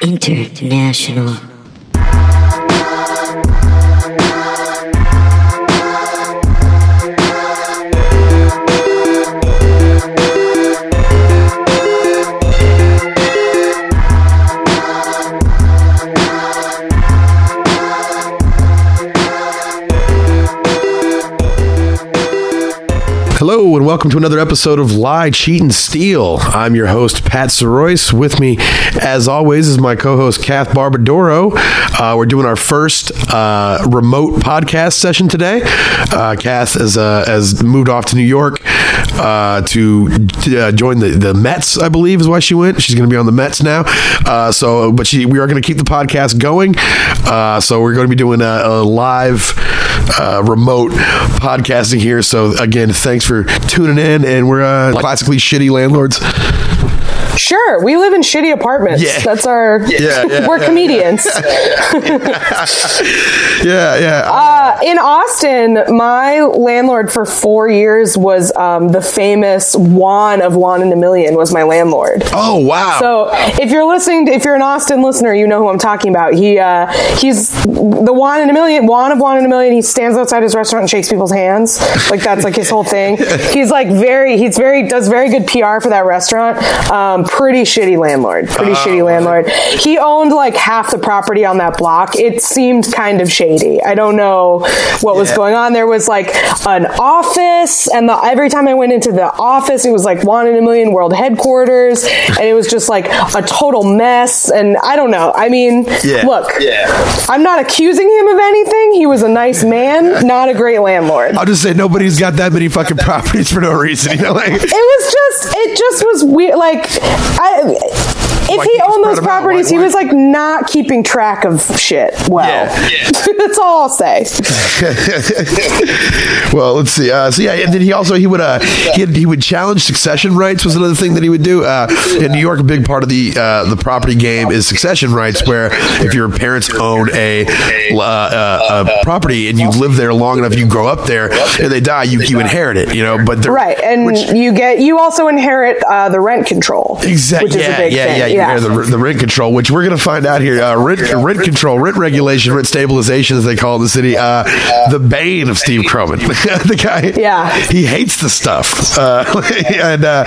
International. And welcome to another episode of Lie, Cheat, and Steal. I'm your host, Pat Soroyce. With me, as always, is my co-host, Kath Barbadoro. Uh, we're doing our first uh, remote podcast session today. Uh, Kath has, uh, has moved off to New York uh, to uh, join the, the Mets, I believe is why she went. She's going to be on the Mets now. So, but she, we are going to keep the podcast going. So we're going to be doing a, a live uh, remote podcasting here. So again, thanks for tuning in. And we're uh, classically shitty landlords. Sure, we live in shitty apartments. Yeah. That's our. Yeah, yeah, we're yeah, comedians. Yeah, yeah. Uh, in Austin, my landlord for four years was um, the famous Juan of Juan in a Million. Was my landlord. oh wow. So if you're listening, to, if you're an Austin listener, you know who I'm talking about. He uh, he's the Juan in a million, Juan of Juan in a million. He stands outside his restaurant and shakes people's hands, like that's like his whole thing. He's like very, he's very does very good PR for that restaurant. Um, pretty shitty landlord, pretty oh, shitty landlord. He owned like half the property on that block. It seemed kind of shady. I don't know what was going on. There was like an office, and the, every time I went into the office, it was like Juan in a Million World headquarters, and it was just like a total mess. And I don't know. I mean, Yeah. look, Yeah. I'm not accusing him of anything. He was a nice man, not a great landlord. I'll just say nobody's got that many fucking properties for no reason. You know, like It was just, it just was weird. Like, I. If Why he can't owned those them out? properties, Why- he was like not keeping track of shit well. Yeah. That's all I'll say. well, let's see. Uh, so yeah, and then he also he would uh he, had, he would challenge succession rights was another thing that he would do. Uh, in New York, a big part of the uh, the property game is succession rights, where if your parents own a, uh, uh, a property and you live there long enough, you grow up there, and they die, you you inherit it. You know, but Right, and which- you get you also inherit uh, the rent control, Exactly. yeah, yeah, yeah, You hear the, the rent control, which we're going to find out here. Uh, rent, rent control, rent regulation, rent stabilization, as they call it in the city. Uh, the bane of Steve Croman. the guy. Yeah. He hates the stuff. Uh, and uh,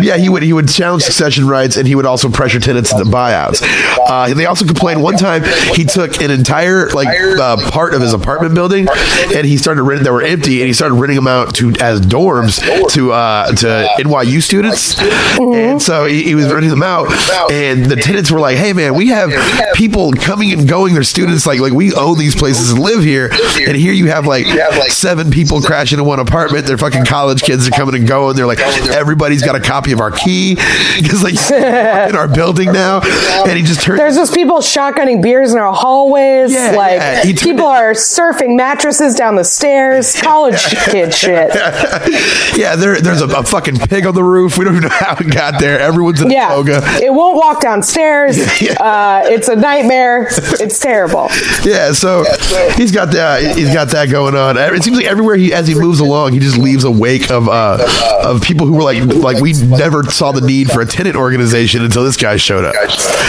yeah, he would he would challenge succession rights, and he would also pressure tenants into buyouts. Uh, they also complained one time he took an entire like uh, part of his apartment building, and he started renting. They were empty, and he started renting them out to as dorms to uh, to NYU students. And so he, he was renting them out, and the tenants were like, "Hey, man, we have people coming and going. They're students. Like, like we own these places and live here, and here you have like seven people crashing in one apartment. They're fucking college kids. They're coming and going. They're like, everybody's got a copy of our key because like in our building now. And he just turned. There's just people shotgunning beers in our hallways. Yeah, like yeah, turned people it- are surfing mattresses down the stairs. College kid shit. yeah, there, there's a, a fucking pig on the roof. We don't even know how it got there. Everyone's in Yeah, toga. it won't walk downstairs. Yeah. Uh, it's a nightmare. It's terrible. Yeah, so he's got that. He's got that going on. It seems like everywhere he, as he moves along, he just leaves a wake of uh, of people who were like, like we never saw the need for a tenant organization until this guy showed up.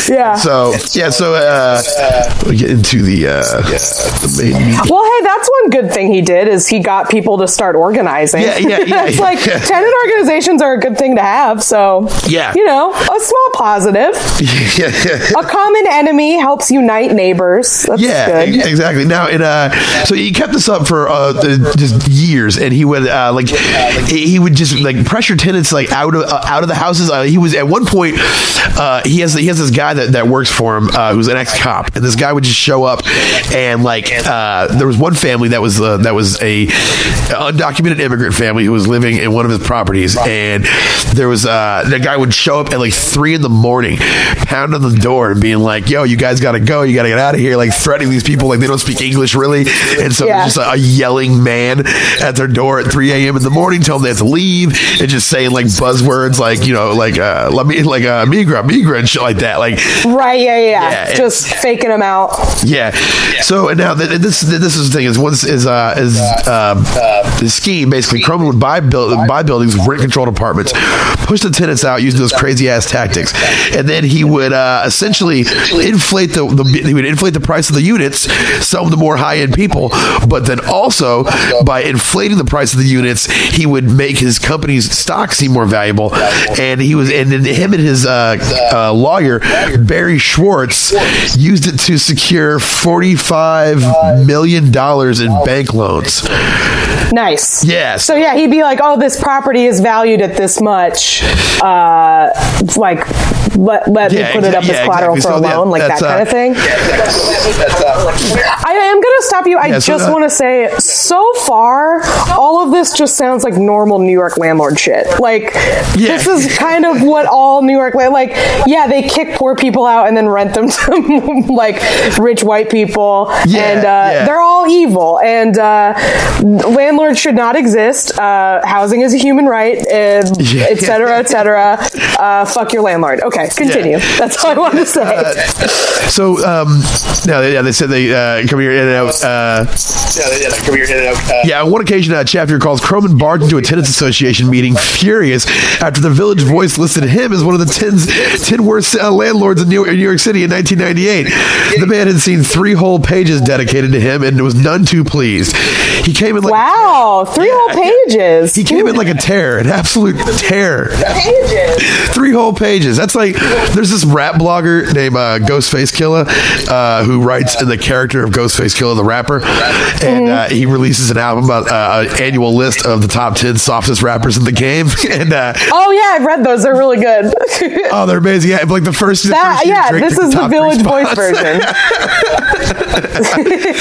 Yeah. So yeah, so uh, we get into the uh, the main. Well, hey, that's one good thing he did is he got people to start organizing. Yeah, yeah, yeah, it's yeah. like tenant organizations are a good thing to have. So Yeah. you know, a small positive. yeah, yeah. A common enemy helps unite neighbors. That's Yeah, good. exactly. Now, it, uh, so he kept this up for uh, just years, and he would uh, like he would just like pressure tenants like out of uh, out of the houses. Uh, he was at one point uh, he has he has this guy that, that works for him uh, who's an ex cop, and this guy would just show up and like uh, there was one family that was uh, that was a undocumented immigrant family who was living in one of his properties, and there was uh, the guy would show up at like three in the morning, pounding the door and being like, "Yo, you guys got to go, you got to get out of here," like threatening these people like they don't speak English really, and so Yeah. just a, a yelling man at their door at 3 a.m. in the morning, telling them they have to leave, and just saying like buzzwords like you know like uh, let me like uh, migra migra and shit like that, like Right, yeah, yeah, Yeah, Just faking them out. yeah. So and now th- this this is the thing is once is uh is uh, the scheme basically Croman would buy build buy buildings with rent controlled apartments, push the tenants out using those crazy ass tactics, and then he would uh, essentially inflate the, the he would inflate the price of the units, some of the more high end people, but then also by inflating the price of the units, he would make his company's stock seem more valuable, and he was and then him and his uh, uh, lawyer Barry Schwartz used it to secure forty five million dollars in bank loans. Nice. Yes. So yeah, he'd be like, "Oh, this property is valued at this much. Uh, like, let, let Yeah, me put it up exactly. as collateral Yeah, for a exactly. So, yeah, loan, like that kind uh, of thing." I am going to stop you. I Yeah, so just want to say, so far, all of this just sounds like normal New York landlord shit. Like, Yeah. this is kind of what all New York land like. Yeah, they kick poor people out and then rent them to like rich white people, Yeah, and uh, yeah. they're all evil. And uh, landlords should not exist. Uh, housing is a human right, and Yeah. et cetera, et cetera. Uh, fuck your landlord. Okay, continue. Yeah. That's all I want to say. So, um, no, yeah, they said they uh, come here in and out. Uh, Yeah, yeah, come here, in and out. Uh, yeah, on one occasion, a chapter calls Croman barged into a tenants association meeting furious after the Village Voice listed him as one of the 10, 10 worst uh, landlords in New, in New York City in 1998. The man had seen three whole pages dedicated to him and was none too pleased. He came in like Wow, three Yeah, whole yeah. Pages. He came in like a tear, an absolute terror. Three whole pages. That's like there's this rap blogger named uh, Ghostface Killah uh, who writes in the character of Ghostface Killah, the rapper, and uh, he releases an album about uh, an annual list of the top ten softest rappers in the game. and uh, Oh yeah, I've read those. They're really good. oh, they're amazing. Yeah, like the first. the first yeah, this is the Village Voice version.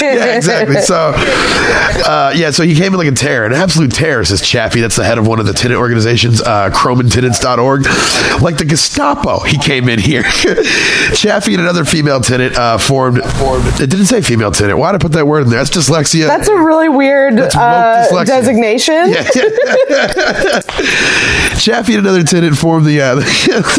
yeah, exactly. So, uh, yeah, so he came in like a tear, an absolute terror, says Chaffee. That's the head of one of the tenant organizations, uh, CromanTenants.org. Like the Gestapo, he came in here. Chaffee and another female tenant uh, formed, It didn't say female tenant. Why did I put that word in there? That's dyslexia. That's a really weird uh, designation. Chaffee and another tenant formed the uh,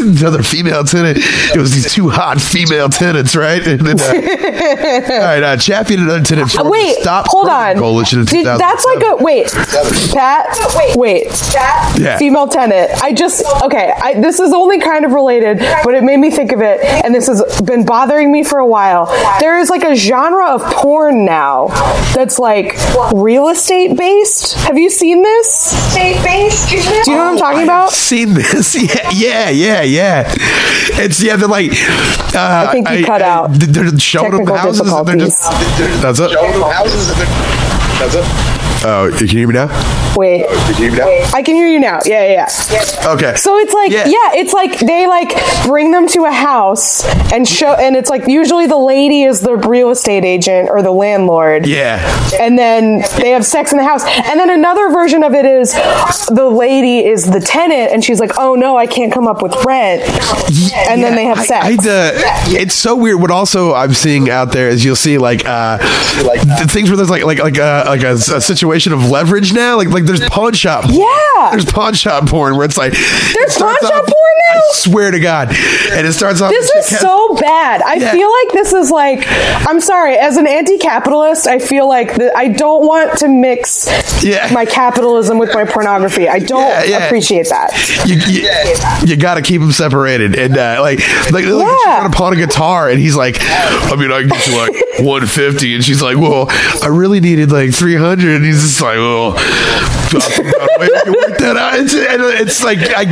another female tenant. It was these two hot female tenants, right? And then, uh, all right, uh, Chaffee and another tenant formed Wait, the Stop hold on. Coalition in Did, that's like a wait, Pat. Wait, Yeah. female tenant. I just okay. I, this is only kind of related, but it made me think of it, and this has been bothering me for a while. There is like a genre of porn now that's like real estate based. Have you seen this? State based. Do you know what I'm talking I've about? seen this. Yeah, yeah, yeah, yeah. It's yeah. They're like. Uh, I think you cut out. They're showing them houses. And they're just. That's it. showing them houses. and they're- That's it. Oh, can you hear me now? Wait, Did you hear me now? I can hear you now. Yeah, yeah. yeah. Okay. So it's like, Yeah. yeah. it's like they like bring them to a house and show, and it's like usually the lady is the real estate agent or the landlord. Yeah. And then they have sex in the house. And then another version of it is the lady is the tenant and she's like, oh no, I can't come up with rent. Yeah, And then they have sex. I, uh, it's so weird. What also I'm seeing out there is you'll see like uh, like the things where there's like like like a like a, a situation of leverage now. Like like there's pawn shop. Yeah. There's pawn shop porn where it's like There's it pawn shop off- porn now? I swear to God, and it starts off. This is so bad. I Yeah. feel like this is like, I'm sorry, as an anti capitalist, I feel like the, I don't want to mix Yeah. my capitalism with my pornography. I don't Yeah, appreciate that. you, you, you got to keep them separated. And uh, like, like, like she's Yeah. trying to pawn a guitar, and he's like, I mean, I can get you like 150, and she's like, well, I really needed like 300, and he's just like, well, way we can work that out. It's, it's like, I,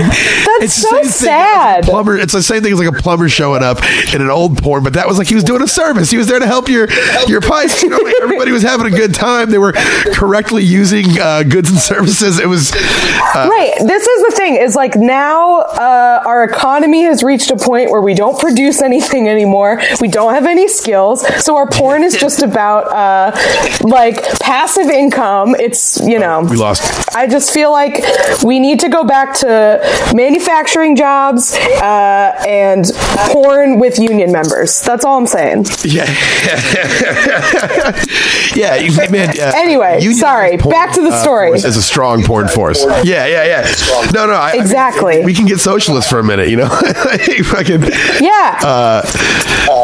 it's the so sad. plumber. It's the same thing as like a plumber showing up in an old porn, but that was like he was doing a service. He was there to help your your pipes. You know, like everybody was having a good time. They were correctly using uh, goods and services. It was. Uh, Right. This is the thing is like now uh, our economy has reached a point where we don't produce anything anymore. We don't have any skills. So our porn is just about uh, like passive income. It's, you know, We lost. I just feel like we need to go back to manufacturing jobs uh, and porn with union members. That's all I'm saying. Yeah. yeah, you- man. Uh, Anyway, union sorry, porn, back to the uh, story. force is a strong porn force. Yeah, yeah, yeah. No, no. I, I mean, Exactly. we can get socialists for a minute, you know? Fucking, Yeah. uh,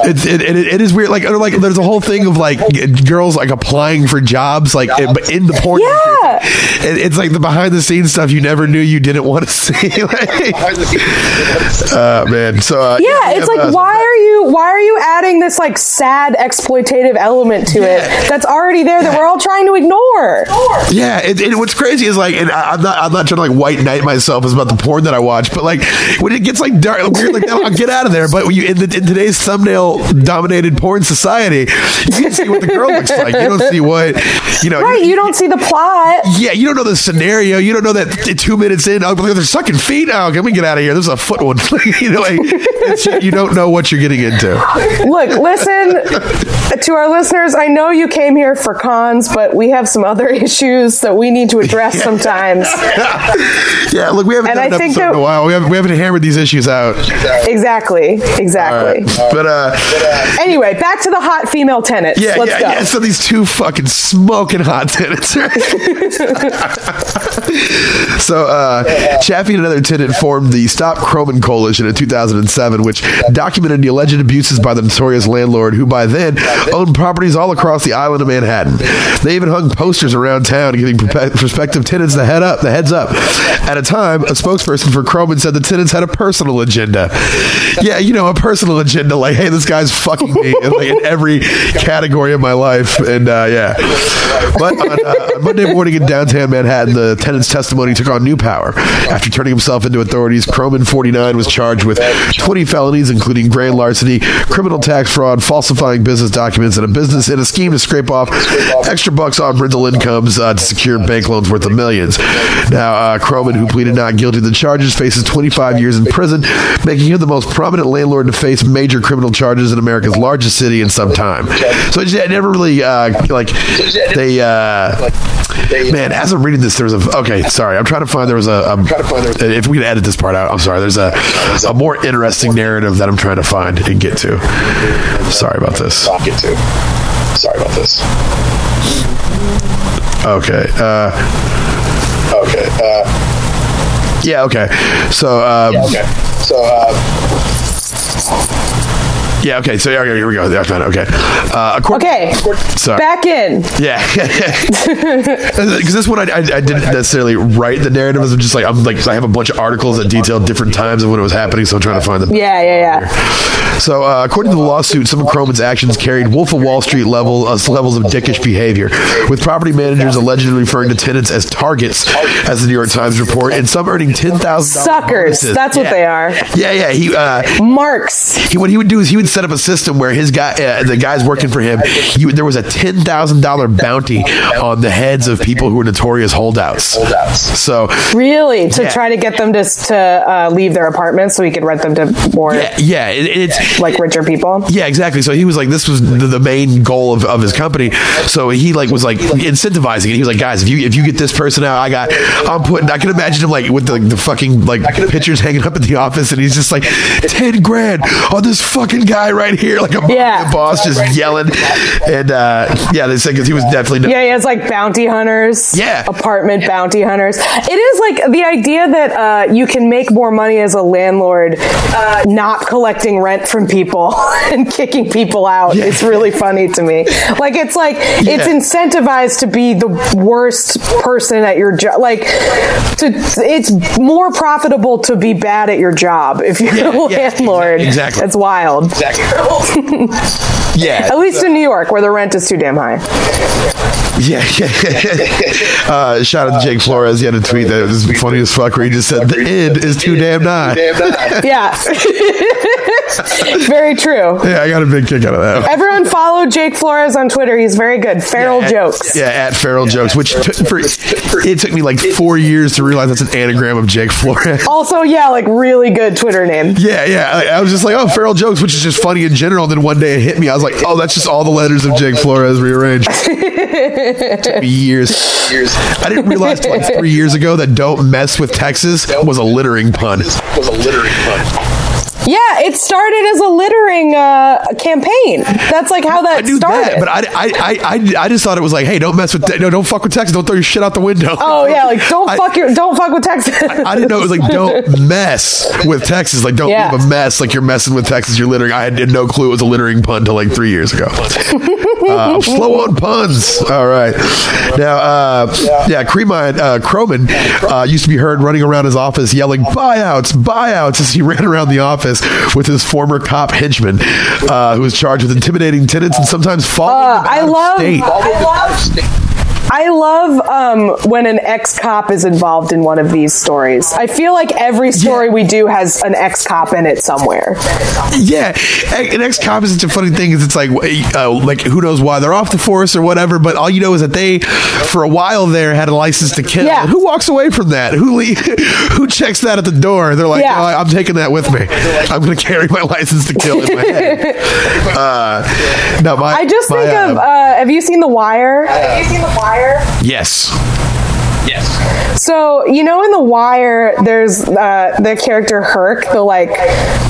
it's it, it, it is weird. Like like there's a whole thing of like girls like applying for jobs like in, in the porn. Yeah. industry. It- it's like the behind the scenes stuff you never knew you didn't want to see. like, uh, man, so uh, Yeah, it's like why are you why are you adding this like sad exploitative element to Yeah. it that's already there that we're all trying to ignore? Yeah, and, and what's crazy is like, and I, I'm not, I'm not trying to like white knight myself as about the porn that I watch, but like when it gets like dark, weird like that, I'll get out of there. But you in, the, in today's thumbnail dominated porn society, you can see what the girl looks like. You don't see what you know. Right, you don't see the plot. yeah, you don't know the scenario. You don't know that two minutes in, oh, they're sucking feet. Oh, can we get out of here? There's a foot one. you know, like you don't know what you're getting into. Look, listen to our listeners. I know you came here for cons, but we have some other issues that we need to address sometimes. Yeah, look, we haven't And done I an think episode in a while. We haven't, we haven't hammered these issues out. Exactly, exactly. But uh, Anyway, back to the hot female tenants. Yeah, Let's yeah, go. yeah. So these two fucking smoking hot tenants. so uh, Chaffee and another tenant formed the Stop Croman Coalition in 2007, which documented the alleged abuses by the notorious landlord, who by then owned properties all across the island of Manhattan. They even hung posters around town giving prospective tenants the head up, the heads up. At a time, a spokesperson for Croman said the tenants had a personal agenda. Yeah, you know, a personal agenda, like, hey, this guy's fucking me, in, like in every category of my life, and uh, yeah. But on, uh, on Monday morning in downtown Manhattan, the tenant's testimony took on new power. After turning himself into authorities, Croman, 49, was charged with 20 felonies, including grand larceny, criminal tax fraud, falsifying business documents, and a business in a scheme to scrape off extra bucks on rental incomes uh, to secure bank loans worth of millions. Now, uh, Croman, who pleaded not guilty to the charges, faces 25 years in prison, making him the most prominent landlord to face major criminal charges in America's largest city in some time. So it never really uh, like they. Uh, man, as I'm reading this, there was a okay. Sorry, I'm trying to find there was a. Um, if we can edit this part out, I'm sorry. There's a a more interesting narrative that I'm trying to find and get to. Sorry about this. Get to. Sorry about this. Okay. Uh, Okay. Uh, yeah. Okay. So. Um, okay. So, uh, Yeah. Okay. So yeah, okay, here we go. I found it. Okay. Uh, according, Okay, Sorry. back in. Yeah, because this one I, I, I didn't necessarily write the narrative. It's just like I'm like I have a bunch of articles that detail different times of when it was happening, so I'm trying to find them. Yeah, yeah, yeah. So, uh, according to the lawsuit, some of Croman's actions carried Wolf of Wall Street level uh, levels of dickish behavior, with property managers allegedly referring to tenants as targets, as the New York Times report, and some earning ten thousand Suckers. That's what they are. Yeah, yeah. He uh, Marks. he, what he would do is he would set up a system where his guy, uh, the guys working for him, he, there was a ten thousand dollar bounty on the heads of people who were notorious holdouts. So Really, to Yeah. try to get them to to uh, leave their apartments so he could rent them to more yeah, yeah, it, it's like richer people. Yeah, exactly. So he was like, this was the, the main goal of, of his company. So he like was like incentivizing it. He was like, guys, if you if you get this person out, I got, I'm putting. I can imagine him like with the, the fucking like pictures hanging up at the office, and he's just like ten grand on this fucking guy right here, like a Yeah. boss just yelling. And uh, yeah, they said because he was definitely Yeah, he has like bounty hunters. Yeah. Apartment bounty hunters. It is like the idea that uh, you can make more money as a landlord uh, not collecting rent from people and kicking people out Yeah. is really funny to me. Like, it's like, it's incentivized to be the worst person at your job. Like, to, it's more profitable to be bad at your job if you're Yeah, a yeah, landlord. exactly. It's wild. Exactly. yeah, At least in New York, where the rent is too damn high. Yeah, yeah. uh, shout out to Jake Flores. He had a tweet that was funny as fuck where he just said, The end is too damn nigh. Nice. Yeah. Very true. Yeah, I got a big kick out of that. Everyone follow Jake Flores on Twitter. He's very good. Feral at- jokes. Yeah, at Feral Jokes, which took for, it took me like four years to realize that's an anagram of Jake Flores. Also, yeah, like really good Twitter name. Yeah, yeah. I, I was just like, oh, Feral Jokes, which is just funny in general. And then one day it hit me. I was like, oh, that's just all the letters of Jake Flores rearranged. took me years. Years I didn't realize till like three years ago that "Don't mess with Texas" was a littering pun. was a littering pun. Yeah, it started as a littering uh, campaign. That's like how that I knew started. that, but I, I, I, I, I just thought it was like, hey, don't mess with, no, don't fuck with Texas. Don't throw your shit out the window. oh yeah, like don't I- fuck your don't fuck with Texas. I didn't know it was like don't mess with Texas. Like don't Yeah. leave a mess. Like you're messing with Texas. You're littering. I had no clue it was a littering pun until like three years ago. Uh, slow on puns. All right. Now, uh, yeah, Cremine, uh, Croman uh, used to be heard running around his office yelling buyouts, buyouts as he ran around the office with his former cop henchman, uh, who was charged with intimidating tenants and sometimes following Uh, them I love- state. I love- I love um, when an ex cop is involved in one of these stories. I feel like every story Yeah. we do has an ex cop in it somewhere. Yeah, an ex cop is such a funny thing. Is it's like, uh, like who knows why they're off the force or whatever. But all you know is that they, for a while there, had a license to kill. Yeah. Who walks away from that? Who le- who checks that at the door? They're like, Yeah. "Oh, I'm taking that with me. I'm going to carry my license to kill in my head. Uh, no, my, I just my, think uh, of. Uh, have you seen The Wire? Have you seen The Wire? Yes. Yes. So you know, in The Wire, there's uh, the character Herc, the like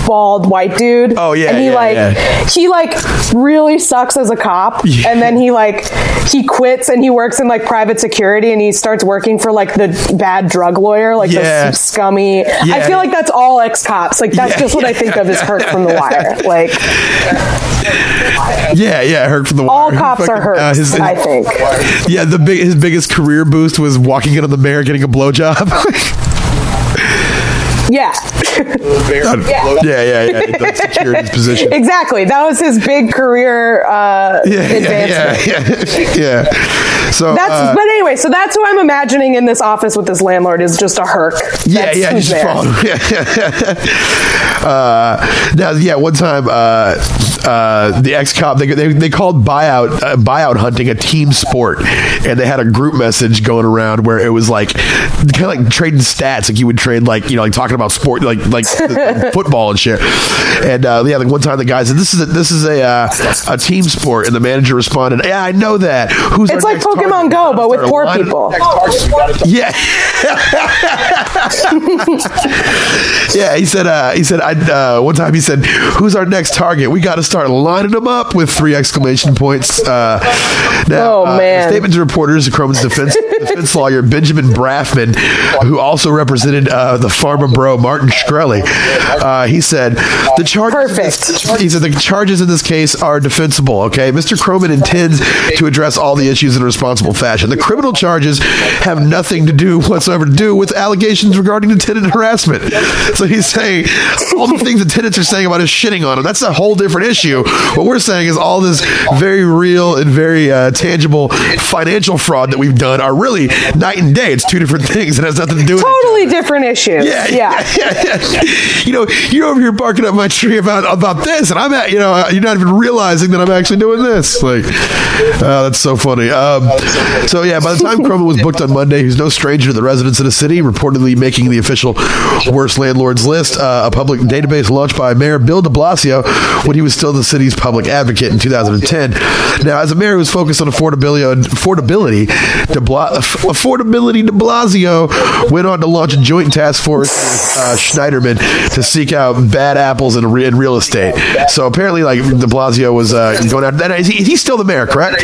bald white dude. Oh, yeah, and he yeah, like yeah. he like really sucks as a cop, Yeah. and then he like he quits and he works in like private security, and he starts working for like the bad drug lawyer, like the scummy. I feel like that's all ex cops. Like that's just what I think of as Herc from The Wire. Like Yeah, yeah. Herc from the all Wire. cops are Herc. Uh, his- I think. Yeah, the big his biggest career boost was walking in on the mayor getting a blowjob. Yeah. yeah, yeah, yeah. That's secured his position. exactly. That was his big career uh, yeah, advancement. yeah, yeah, yeah. So That's uh, but anyway, so that's who I'm imagining in this office with this landlord is just a herc. yeah, That's yeah, who's just there. follow. Yeah, uh, now, yeah, one time, uh, uh, the ex cop they, they they called buyout uh, buyout hunting a team sport, and they had a group message going around where it was like kind of like trading stats, like you would trade like you know like talking about sport like like football and shit. And uh, yeah, like one time the guy said, "This is a, this is a uh, a team sport," and the manager responded, "Yeah, I know that. Who's It's like Pokemon target? Go, but with poor people. Yeah. yeah, he said. Uh, he said. I uh, one time he said, "Who's our next target? We got to start lining them up with three exclamation points." Uh, now, Oh, uh, man. a statement to reporters, Croman's defense defense lawyer Benjamin Brafman, who also represented uh, the pharma bro Martin Shkreli, uh, he said, "The charges." Perfect. He said the charges in this case are defensible. Okay, Mr. Croman intends to address all the issues in a responsible fashion. The criminal charges have nothing to do whatsoever to do with allegations regarding the tenant harassment. So he's saying all the things the tenants are saying about us shitting on him. That's a whole different issue. What we're saying is all this very real and very uh, tangible financial fraud that we've done are really night and day. It's two different things. It has nothing to do with. Totally different issues. Yeah, Yeah. yeah, yeah, yeah. You know, you're over here barking up my tree about about this, and I'm at, you know, you're not even realizing that I'm actually doing this. Like, uh, that's so funny. Um, so yeah, by the time Croman was booked on Monday, he's no stranger to the residents of the city, reportedly making the official worst landlords list, uh, a public database launched by Mayor Bill De Blasio when he was still the city's public advocate in 2010. Now, as a mayor who was focused on affordability, affordability, De Bla- affordability, De Blasio went on to launch a joint task force with uh, Schneiderman to seek out bad apples in, re- in real estate. So apparently, like De Blasio was uh, going out. Is he, still the mayor, correct?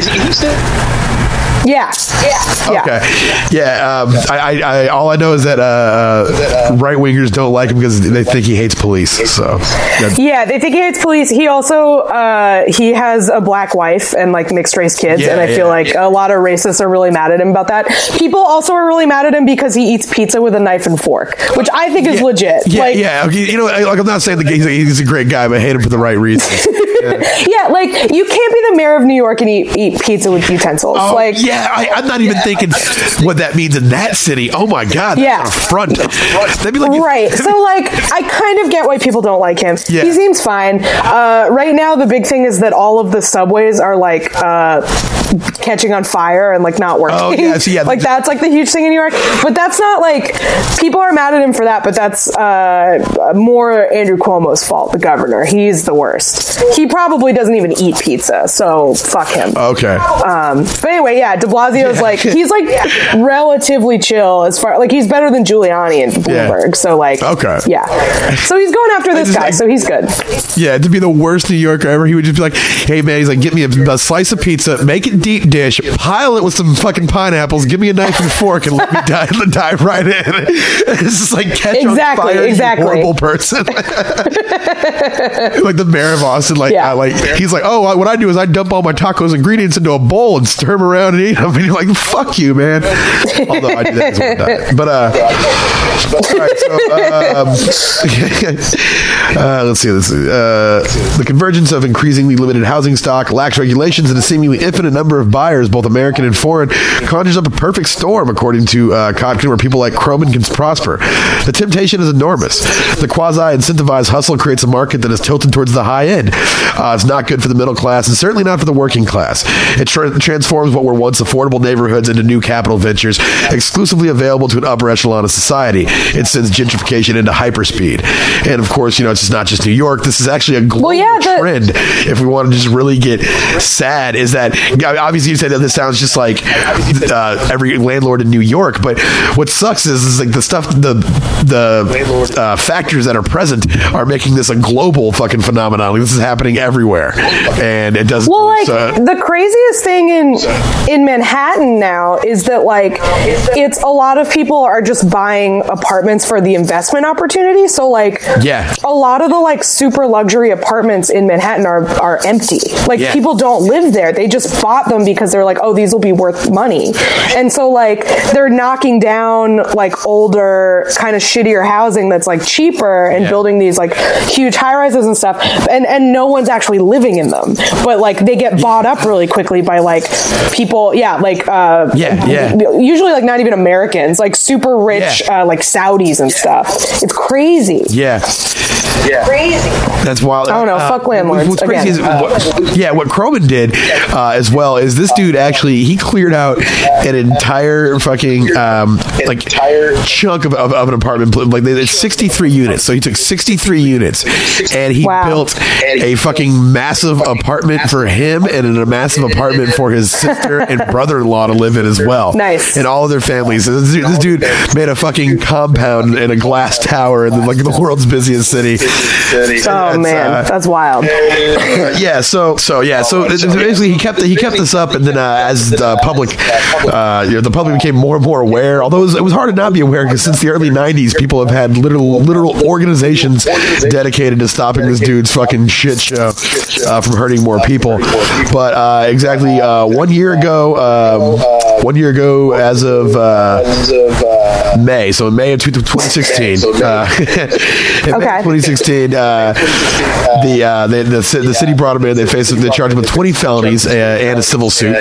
Yeah. Yeah. Yeah. Okay. Yeah. Um, I, I, I, all I know is that uh, uh, right wingers don't like him because they think he hates police. So. that- Yeah, they think he hates police. He also uh, he has a black wife and like mixed race kids, Yeah, and I yeah. feel like a lot of racists are really mad at him about that. People also are really mad at him because he eats pizza with a knife and fork, which I think is legit. Yeah, like, yeah. Okay, You know, like I'm not saying that he's a, he's a great guy, but I hate him for the right reasons. yeah, like you can't be the mayor of New York and eat, eat pizza with utensils. Oh, like, yeah, I, I'm not even thinking what that means in that city. Oh my god, Yeah. an affront. That'd be like Right. So, like, I kind of get why people don't like him. Yeah. He seems fine. Uh, right now, the big thing is that all of the subways are like uh, catching on fire and like not working. Oh, yeah, so, yeah, like the- that's like the huge thing in New York. But that's not like people are mad at him for that. But that's uh, more Andrew Cuomo's fault. The governor. He's the worst. He probably doesn't even eat pizza, so fuck him. Okay. Um, but anyway, yeah, De Blasio's Yeah. like he's like relatively chill as far like he's better than Giuliani and Bloomberg. So like, Okay. yeah. So he's going after this just guy, like- so he's good. Yeah, to be the worst New Yorker ever, he would just be like, "Hey man," he's like, "Get me a, a slice of pizza, make it deep dish, pile it with some fucking pineapples, give me a knife and fork, and let me dive, dive right in." It's just like catch Exactly, on fire, exactly. horrible person. like the mayor of Austin, like, Yeah. uh, like he's like, "Oh, I- what I do is I dump all my tacos ingredients into a bowl and stir them around and eat them." And you're like, "Fuck you, man." Although I do that as well, but uh, all right, so um, uh, let's see. Let's see. Uh, the convergence of increasingly limited housing stock, lax regulations, and a seemingly infinite number of buyers, both American and foreign, conjures up a perfect storm, according to uh, Kotkin, where people like Croman can prosper. The temptation is enormous. The quasi-incentivized hustle creates a market that is tilted towards the high end. Uh, it's not good for the middle class, and certainly not for the working class. It tra- transforms what were once affordable neighborhoods into new capital ventures, exclusively available to an upper echelon of society. It sends gentrification into hyperspeed. And of course, you know, it's just not just New York. This is actually a global yeah, the- trend. If we want to just really get sad, is that obviously you said that this sounds just like uh, every landlord in New York, but what sucks is, is like the stuff, the the uh, factors that are present are making this a global fucking phenomenon. Like, this is happening everywhere, and it doesn't. Well, like so- the craziest thing in in Manhattan now is that like it's a lot of people are just buying apartments for the investment opportunity. So like Yeah. a lot of the like super luxury apartments in Manhattan are are empty. Like Yeah. people don't live there. They just bought them because they're like, oh, these will be worth money. And so like they're knocking down like older kind of shittier housing that's like cheaper and Yeah. building these like huge high rises and stuff. And and no one's actually living in them. But like they get bought up really quickly by like people, yeah, like uh Yeah, yeah. usually like not even Americans, like super rich Yeah. uh, like Saudis and stuff. It's crazy. yeah. Yeah. Crazy. That's wild. I don't know, fuck landlords, What's crazy is, again. what, yeah, what Croman did uh, as well is this dude actually he cleared out an entire fucking um, like Entire- chunk of, of, of an apartment. bl- Like there's 63 units, so he took 63 units and he Wow. built a fucking massive apartment for him and a massive apartment for his sister and brother-in-law to live in as well. Nice. and all of their families. This dude, this dude made a fucking compound in a glass tower in the, like the world's busiest city. Oh That's, man, uh, that's wild. yeah so so yeah so it's- it's basically he kept he kept this up and then uh, as the public uh, you know, the public became more and more aware although it was, it was hard to not be aware because since the early 90s people have had literal literal organizations dedicated to stopping this dude's fucking shit show uh, from hurting more people. But uh, exactly uh, one year ago um, one year ago as of uh, As of, May, so in May of 2016. So May. Uh, Okay. 2016, uh, the, uh, the the ci- the city brought him in. They faced they charged him with 20 felonies uh, and a civil suit.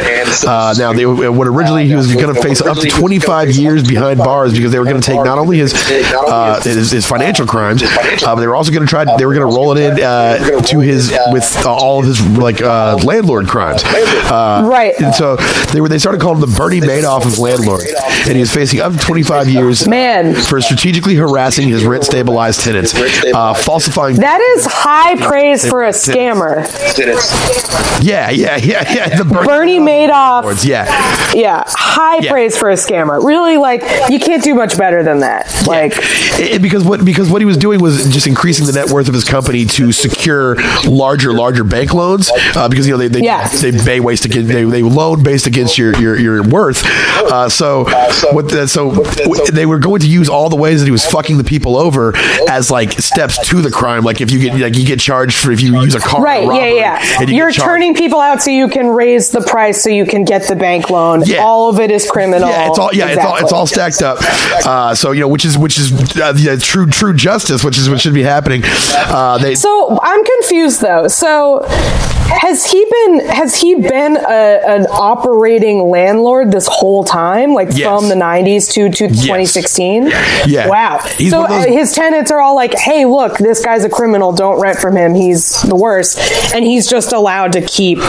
Uh, now, they what originally he was going to face up to 25 years behind bars because they were going to take not only his uh, his, his financial crimes, uh, but they were also going to try. They were going to roll it in uh, to his with uh, all of his like uh, landlord crimes. Uh, Right. And so they were they started calling him the Bernie Madoff of landlords, and he was facing up to 25 years Man. for strategically harassing his rent stabilized tenants, uh, falsifying. That is high praise for a scammer. yeah, yeah, yeah, yeah. The Bernie, Bernie Madoff. Madoffs, Yeah, Yeah, high Yeah. praise for a scammer. Really, like you can't do much better than that. Like, It- because what because what he was doing was just increasing the net worth of his company to secure larger larger bank loans uh, because you know they they, Yeah. they pay based against they, they loan based against your your, your worth. Uh, so what the, so they were going to use all the ways that he was fucking the people over as like steps to the crime. Like if you get like you get charged for if you use a car, in a right? Yeah, robbery, yeah. and you You're get turning people out so you can raise the price so you can get the bank loan. Yeah. All of it is criminal. Yeah, it's all yeah, it's all it's all stacked up. Uh, so you know, which is which is uh, yeah, true true justice, which is what should be happening. Uh, they So I'm confused though. So has he been has he been a, an operating landlord this whole time, like Yes. from the 90s to to 2016? Yeah. Wow. He's so those- uh, his tenants are all like, "Hey, look, this guy's a criminal. Don't rent from him. He's the worst." And he's just allowed to keep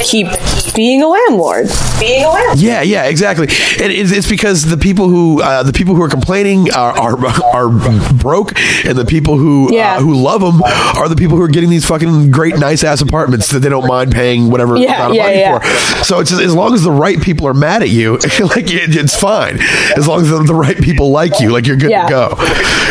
keep being a landlord. Being a landlord. Yeah, yeah, exactly. And it's, it's because the people who uh, the people who are complaining are are, are broke, and the people who Yeah. uh, who love them are the people who are getting these fucking great, nice ass apartments that they don't mind paying whatever Yeah, amount of yeah, money yeah. for. So it's as long as the right people are mad at you, like it, it's fine. As long as the, the right people like you, like you're good to go.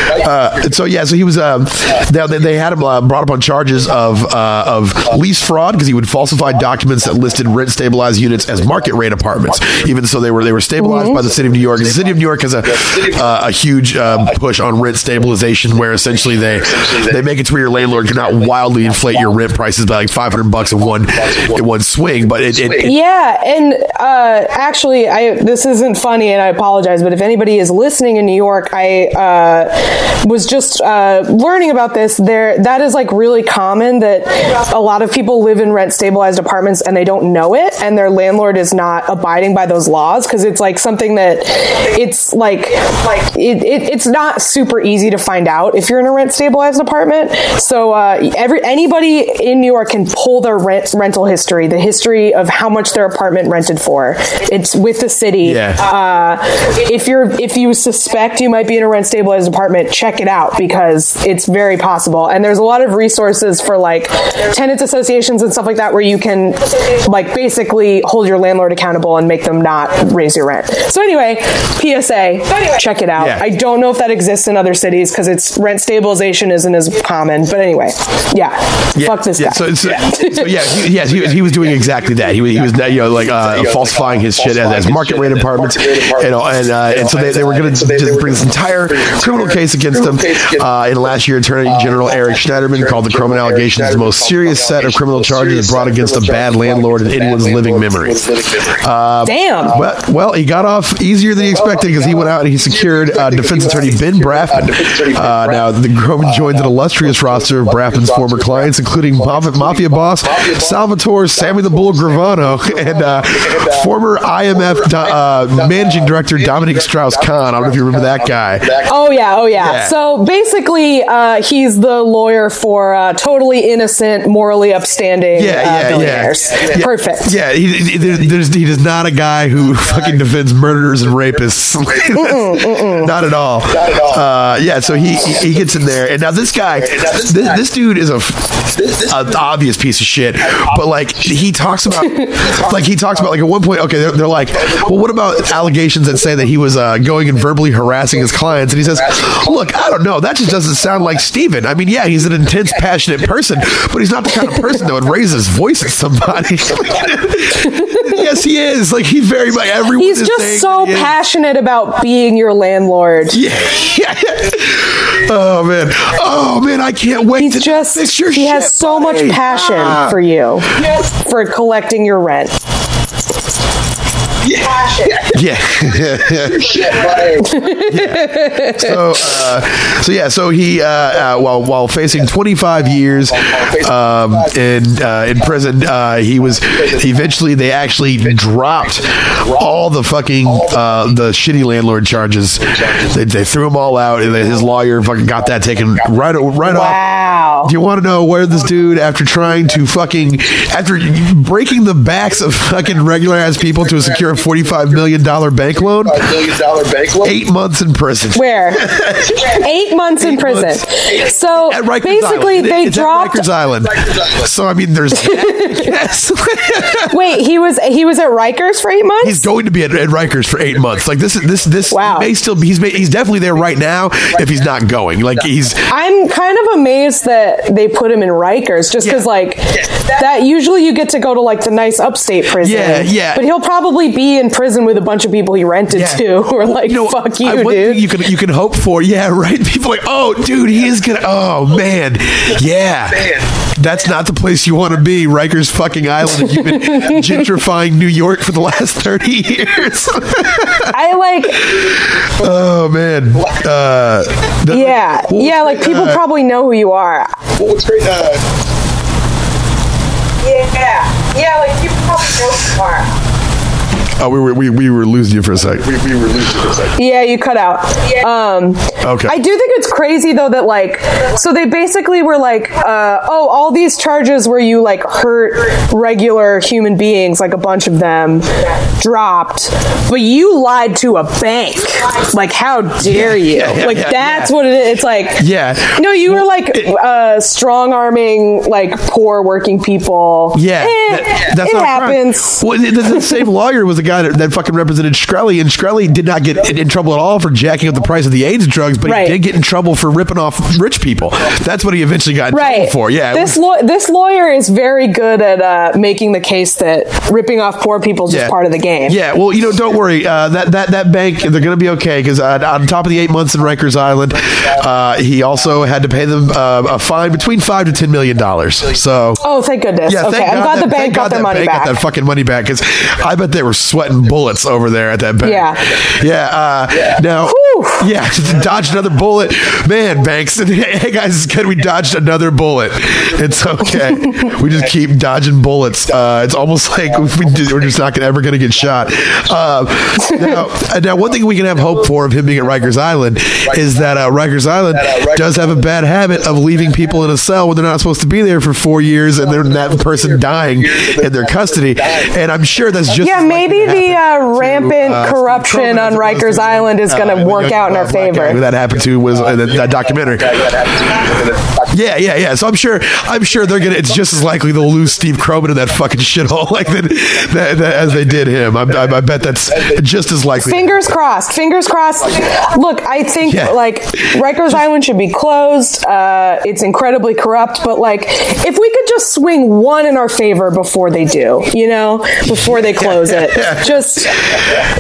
Uh, so yeah, so he was. Um, now they, they had him uh, brought up on charges of uh, of lease fraud because he would falsify documents that listed rent stabilized units as market rate apartments, even so they were they were stabilized by the city of New York. The city of New York has a uh, a huge um, push on rent stabilization, where essentially they they make it to where your landlord cannot wildly inflate your rent prices by like five hundred bucks in one in one swing, but it, it, it Yeah, and uh, actually, I this isn't funny, and I apologize. But if anybody is listening in New York, I uh, was just uh, learning about this. There, that is like really common that a lot of people live in rent stabilized apartments and they don't know it, and their landlord is not abiding by those laws because it's like something that it's like like it, it, it's not super easy to find out if you're in a rent stabilized apartment. So uh, every anybody in New York can pull their rent rental history, the history of how much their apartment rented for. It's with the city. Yeah. Uh, if you're if you suspect you might be in a rent stabilized apartment, check it out because it's very possible. And there's a lot of resources for like tenants associations and stuff like that where you can like basically hold your landlord accountable and make them not raise your rent. So anyway, PSA, check it out. Yeah. I don't know if that exists in other cities because it's rent stabilization isn't as common. But anyway, yeah, fuck this yeah, guy. So, so, so yeah, he, yes, he, was- he was doing exactly that. He was, he was you know like uh, falsifying his shit as, as market rate apartments, you know, and uh, and so they, they were going to just bring this entire criminal case against him. Uh, in last year, Attorney General Eric Schneiderman called the Croman allegations the most serious set of criminal charges brought against a bad landlord in anyone's living memory. Uh, Damn. Well, well, he got off easier than he expected because he went out and he secured uh, defense attorney Ben Brafman. Uh, now, the Croman joins an illustrious roster of Brafman's former clients, including mafia, mafia boss Salvatore Sammy the Bull Gravano and uh, former IMF uh, managing director Dominique Strauss Kahn. I don't know if you remember that guy. Oh yeah, oh yeah. Yeah. So basically, uh, he's the lawyer for uh, totally innocent, morally upstanding Yeah, uh, yeah, billionaires. yeah. Yeah. Perfect. Yeah, he, he, there's, he is not a guy who fucking defends murderers and rapists. Not at all. Not at all. Uh, yeah, so he, he gets in there, and now this guy, this, this dude is a, a obvious piece of shit. But like he talks about, like he talks about, like at one point, okay, they're, they're like, well, what about allegations that say that he was uh, going and verbally harassing his clients? And he says, look, I don't know, that just doesn't sound like Steven. I mean, yeah, he's an intense, passionate person, but he's not the kind of person that would raise his voice at somebody. yes, he is. Like he very much everyone. He's just so he passionate about being your landlord. Yeah, yeah. Oh man. Oh man, I can't wait He's to just he shit, has so much passion. For you for collecting your rent. Yeah. Shit, buddy. so, uh, so yeah. So he, uh, uh, while while facing 25 years um, in uh, in prison, uh, he was eventually they actually dropped all the fucking uh, the shitty landlord charges. They, they threw them all out, and his lawyer fucking got that taken right right off. Wow. Do you want to know where this dude, after trying to fucking, after breaking the backs of fucking regular ass people to a secure a $45 million bank loan, A million dollar bank loan. eight months in prison. Where? Eight months in prison. months. So At Rikers basically, Island. they it's at dropped. Rikers Island. So I mean, there's yes. Wait, he was he was at Rikers for eight months. He's going to be at, at Rikers for eight months. Like this is this this Wow. he may still be, he's may, he's definitely there right now if he's not going. Like he's I'm kind of amazed that they put him in Rikers, just because Yeah. like that. Usually, you get to go to like the nice upstate prison. Yeah, yeah. But he'll probably be in prison with a bunch of people he rented Yeah. to, who are like, "Fuck you, I- dude." you can you can hope for, yeah, right. People are like, oh, dude, he is gonna. Oh man, yeah. That's not the place you want to be, Rikers fucking Island. If you've been gentrifying New York for the last thirty years. I like, oh man. Uh, yeah, well, yeah. Like people uh, probably know who you are. Well, what's great? Uh, Yeah, yeah. Like people probably know who you are. Oh, we were we, we were losing you for a second. We, we were losing this. Like, Yeah, you cut out. Um, Okay. I do think it's crazy though that like, so they basically were like, uh, oh, all these charges where you like hurt regular human beings, like a bunch of them, dropped, but you lied to a bank. Like, how dare you? yeah, yeah, like, yeah, that's yeah. what it is. It's like, Yeah. no, you were like uh, strong arming like poor working people. Yeah, Eh, that- that's it not happens. Well, the, the same lawyer was the guy that, that fucking represented Shkreli, and Shkreli did not get in, in trouble at all for jacking up the price of the AIDS drugs, but Right. he did get in trouble for ripping off rich people. That's what he eventually got in right trouble for. Yeah, this was- law this lawyer is very good at uh, making the case that ripping off poor people is just part of the game Yeah, well, you know, don't worry. Uh, that that that bank, they're going to be okay because uh, on top of the eight months in Rikers Island, uh, he also had to pay them uh, a fine between five to ten million dollars. So. oh thank goodness Yeah, okay i'm glad that- the bank got their money back Got that fucking money back because I bet they were sweating bullets over there at that bank. Yeah. yeah. Uh, now, Whew. yeah, dodged another bullet, man. Banks, hey guys, it's good. We dodged another bullet. It's okay. we just keep dodging bullets. Uh, it's almost like we do, we're just not gonna, ever going to get shot. Uh, now, now, one thing we can have hope for of him being at Rikers Island is that uh, Rikers Island does have a bad habit of leaving people in a cell when they're not supposed to be there for four years, and they're that person dying in their custody. And I'm sure that's just yeah maybe to the happen uh, to, rampant uh, corruption on rikers island is going uh, to work out in our favor. Who that happened to was in that documentary. Yeah, yeah, yeah. So I'm sure, I'm sure they're gonna. It's just as likely they'll lose Steve Croman in that fucking shithole like that, that, that as they did him. I, I, I bet that's just as likely. Fingers crossed. Fingers crossed. Look, I think Yeah. like Rikers Island should be closed. Uh, it's incredibly corrupt, but like if we could just swing one in our favor before they do, you know, before they close it, just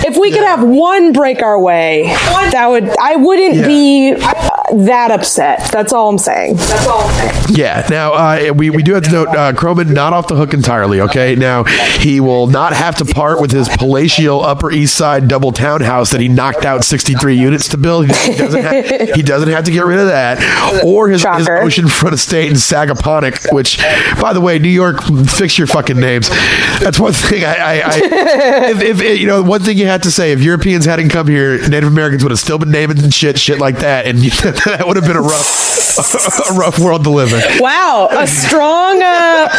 if we could have one break our way, that would I wouldn't Yeah. be that upset. That's all I'm saying. That's all I'm saying. Yeah. Now uh, we we do have to note uh, Croman not off the hook entirely. Okay. Now he will not have to part with his palatial Upper East Side double townhouse that he knocked out 63 units to build. He doesn't have, he doesn't have to get rid of that or his, his oceanfront estate in Sagaponack. Which, by the way, New York, fix your fucking names. That's one thing. I, I, I if, if you know one thing you have to say, if Europeans hadn't come here, Native Americans would have still been naming shit shit like that, and that would have been a rough a rough world to live in. Wow, a strong uh,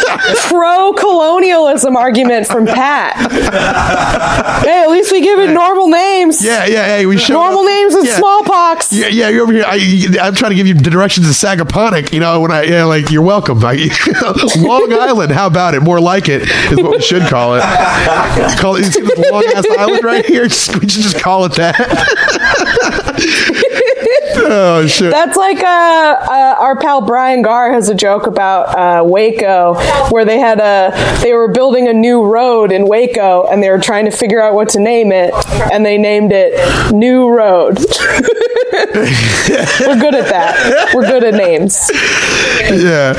pro-colonialism argument from Pat. hey, at least we give it normal names. Yeah, yeah, hey, we show Normal names and yeah. smallpox. Yeah, yeah, you're over here. I, I'm trying to give you directions to Sagaponack. You know, when I, yeah, like, you're welcome. I, Long Island, how about it? More like it is what we should call it. Call it, you see this long ass island right here? We should just call it that. oh, shit. That's like uh, uh, our pal Brian Garr has a joke about uh, Waco, where they had a they were building a new road in Waco, and they were trying to figure out what to name it, and they named it New Road. We're good at that. We're good at names. yeah.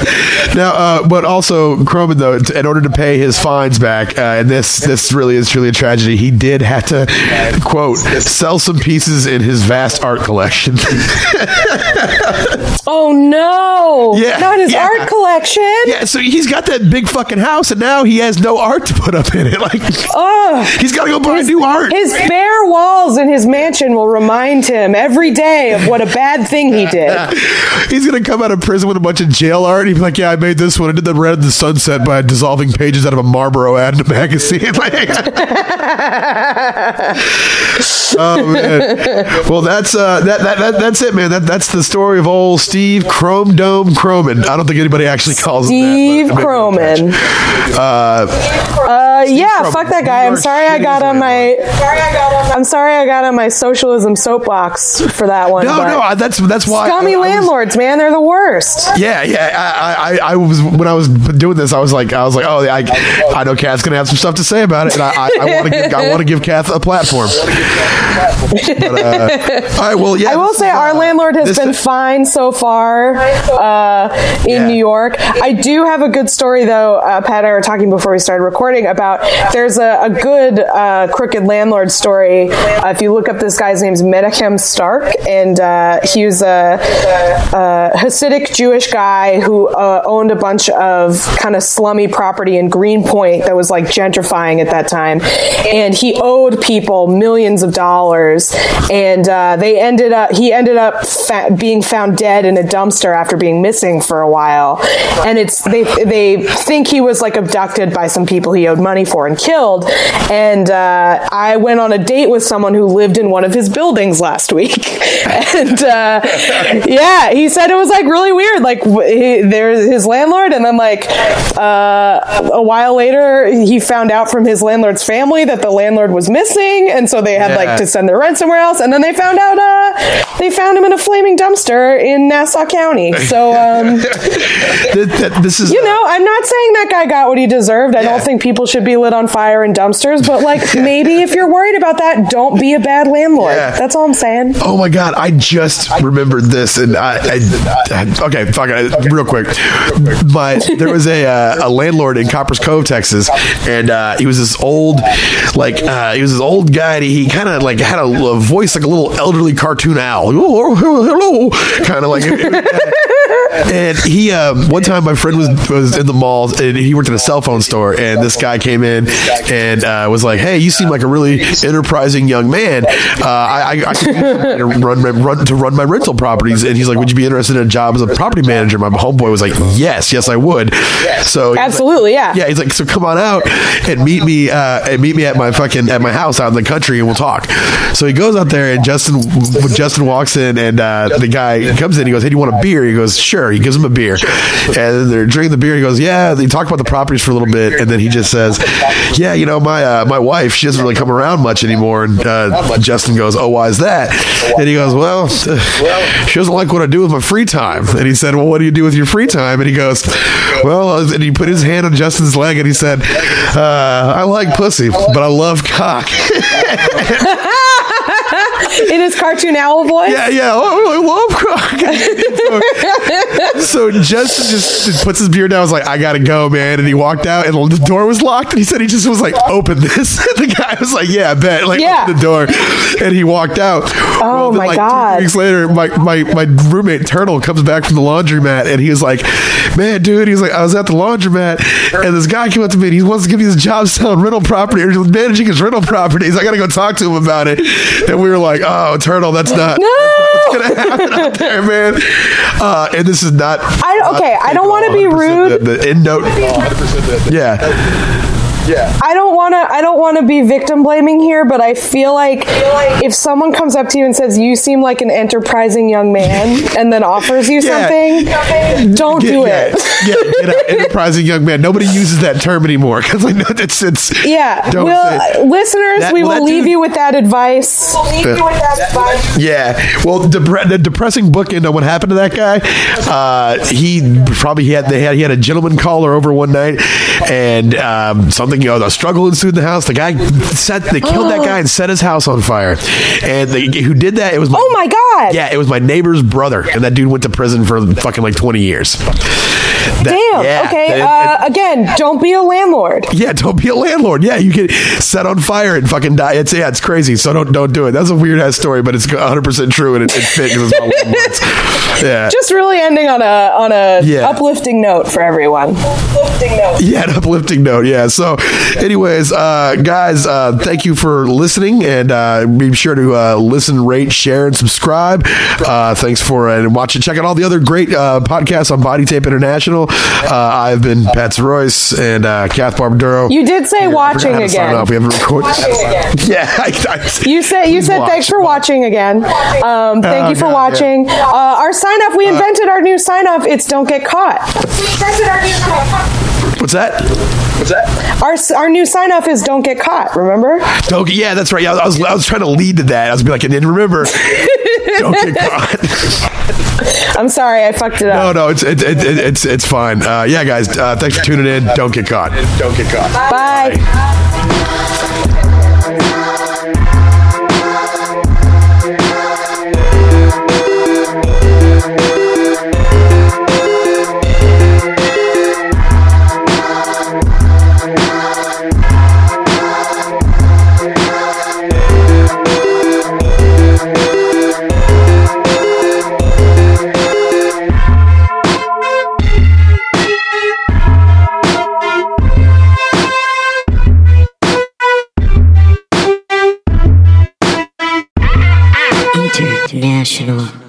Now, uh, but also Croman though, in order to pay his fines back, uh, and this this really is truly a tragedy. He did have to quote sell some pieces in his vast art collection. Oh no! Yeah, not his yeah. art collection. yeah, so he's got that big fucking house, and now he has no art to put up in it. Like, oh, he's got to go buy new art. His bare walls in his mansion will remind him every day of what a bad thing he did. He's gonna come out of prison with a bunch of jail art. He'd be like, "Yeah, I made this one. I did the Red of the Sunset by dissolving pages out of a Marlboro ad in a magazine." Oh man. Well, that's uh, that, that that that's it, man. That that's the story of old Steve Chrome Dome Croman. I don't think anybody actually calls Steve him that. but- Croman. Uh, Uh, yeah, Crumb. fuck that guy. I'm sorry I got as on my. landlord. I'm sorry I got on my socialism soapbox for that one. no, no, I- that's that's why Scummy I- I was- landlords, man, they're the worst. Yeah, yeah. I, I, I was when I was doing this, I was like, I was like, oh, I, I know Kath's gonna have some stuff to say about it, and I, I, I want to give, I want to give Kath a platform. But, uh, all right, well, yeah. I will say is, our uh, landlord has this- been fine so far uh, in Yeah. New York. I do have a good story though. Uh, Pat and I were talking before we started recording about about. There's a, a good uh, crooked landlord story. Uh, if you look up this guy's name's Menachem Stark, and uh, he was a, a Hasidic Jewish guy who uh, owned a bunch of kind of slummy property in Greenpoint that was like gentrifying at that time, and he owed people millions of dollars, and uh, they ended up he ended up fa- being found dead in a dumpster after being missing for a while, and it's they they think he was like abducted by some people he owed money for and killed, and uh, I went on a date with someone who lived in one of his buildings last week, and uh, yeah, he said it was like really weird. Like he, there's his landlord, and then like uh, a while later, he found out from his landlord's family that the landlord was missing, and so they had Yeah. like to send their rent somewhere else. And then they found out uh, they found him in a flaming dumpster in Nassau County. So um, this is you know, I'm not saying that guy got what he deserved. I Yeah. don't think people should be lit on fire in dumpsters, but like maybe if you're worried about that, don't be a bad landlord. Yeah. That's all I'm saying. Oh my god! I just remembered this, and I, I okay, fuck it, real quick. But there was a uh, a landlord in Copperas Cove, Texas, and uh, he was this old, like uh, he was this old guy. And he kind of like had a, a voice like a little elderly cartoon owl, oh, hello, kind of like. And he, um, one time, my friend was was in the mall, and he worked at a cell phone store, and this guy came in and uh, was like, "Hey, you seem like a really enterprising young man. Uh, I, I, I could to run, my- run to run my rental properties." And he's like, "Would you be interested in a job as a property manager?" My homeboy was like, "Yes, yes, I would." So he's like- Absolutely, yeah. yeah. He's like, "So come on out and meet me, uh, and meet me at my fucking at my house out in the country, and we'll talk." So he goes out there, and Justin Justin walks in, and uh, the guy comes in. He goes, "Hey, do you want a beer?" He goes, "Sure." He gives him a beer, and they're drinking the beer. He goes, "Yeah." They talk about the properties for a little bit, and then he just says, "Yeah, you know, my uh, my wife, she doesn't really come around much anymore." And uh, Justin goes, "Oh, why is that?" And he goes, "Well, she doesn't like what I do with my free time." And he said, "Well, what do you do with your free time?" And he goes, "Well," and he put his hand on Justin's leg, and he said, uh, "I like pussy, but I love cock." In his cartoon owl voice. Yeah, yeah. Oh, I love so, so Justin just puts his beer down. Was like, I gotta go, man. And he walked out, and the door was locked. And he said he just was like, open this. the guy was like, Yeah, I bet. Like, Yeah. open the door. And he walked out. Oh, then, my like, God. Two weeks later, my, my my roommate Turtle comes back from the laundromat, and he was like, Man, dude. He was like, I was at the laundromat, and this guy came up to me, and he wants to give me his job selling rental property or managing his rental properties. I gotta go talk to him about it. And we were like, Oh, Turtle, that's not. No! What's gonna happen out there, man? Uh, and this is not. I- not okay, I don't wanna be rude. The, the end note. Yeah, Yeah. I don't want to. I don't want to be victim blaming here, but I feel like if someone comes up to you and says you seem like an enterprising young man, and then offers you Yeah. something, don't Get- do yeah, it. Yeah, get out. enterprising young man. Nobody uses that term anymore because like it's it's. Yeah, Don't well, say- listeners, That- we well, will leave dude- you with that advice. Yeah. Well, depre- the depressing bookend on what happened to that guy. Uh, he probably he had they had he had a gentleman caller over one night, and um, something you know a struggle ensued in the house. The guy set they killed that guy and set his house on fire. And the, who did that? It was my, Oh my god! Yeah, it was my neighbor's brother, and that dude went to prison for fucking like twenty years. That- Damn. yeah, okay. that- uh, again, don't be a landlord. yeah, don't be a landlord. Yeah, you get set on fire and fucking die. It's yeah, it's crazy. So don't don't do it. That's a weird ass story, but it's 100 percent true and it, it fit because it's my landlords. Yeah, Just really ending on a on a Yeah. uplifting note for everyone. Uplifting note. yeah, an uplifting note. Yeah. So, anyways, uh, guys, uh, thank you for listening, and uh, be sure to uh, listen, rate, share, and subscribe. Uh, thanks for uh, and watching. Check out all the other great uh, podcasts on Body Tape International. Uh, I've been Pat Royce and uh, Kath Barbadoro. You did say I watching how again. We haven't recorded. Yeah, I, I, You said you said watch. thanks for watching again. Um, thank Oh, you for God, yeah. watching. Uh, our sign off. We invented our new sign off. It's don't get caught. We invented our new What's that? What's that? Our our new sign off is don't get caught. Remember? Don't, yeah, that's right. Yeah, I was, I was trying to lead to that. I was be like, and then remember, don't get caught. I'm sorry, I fucked it up. No, no, it's it, it, it, it's it's fine. Uh, yeah, guys, uh, thanks for tuning in. Don't get caught. Don't get caught. Bye. you know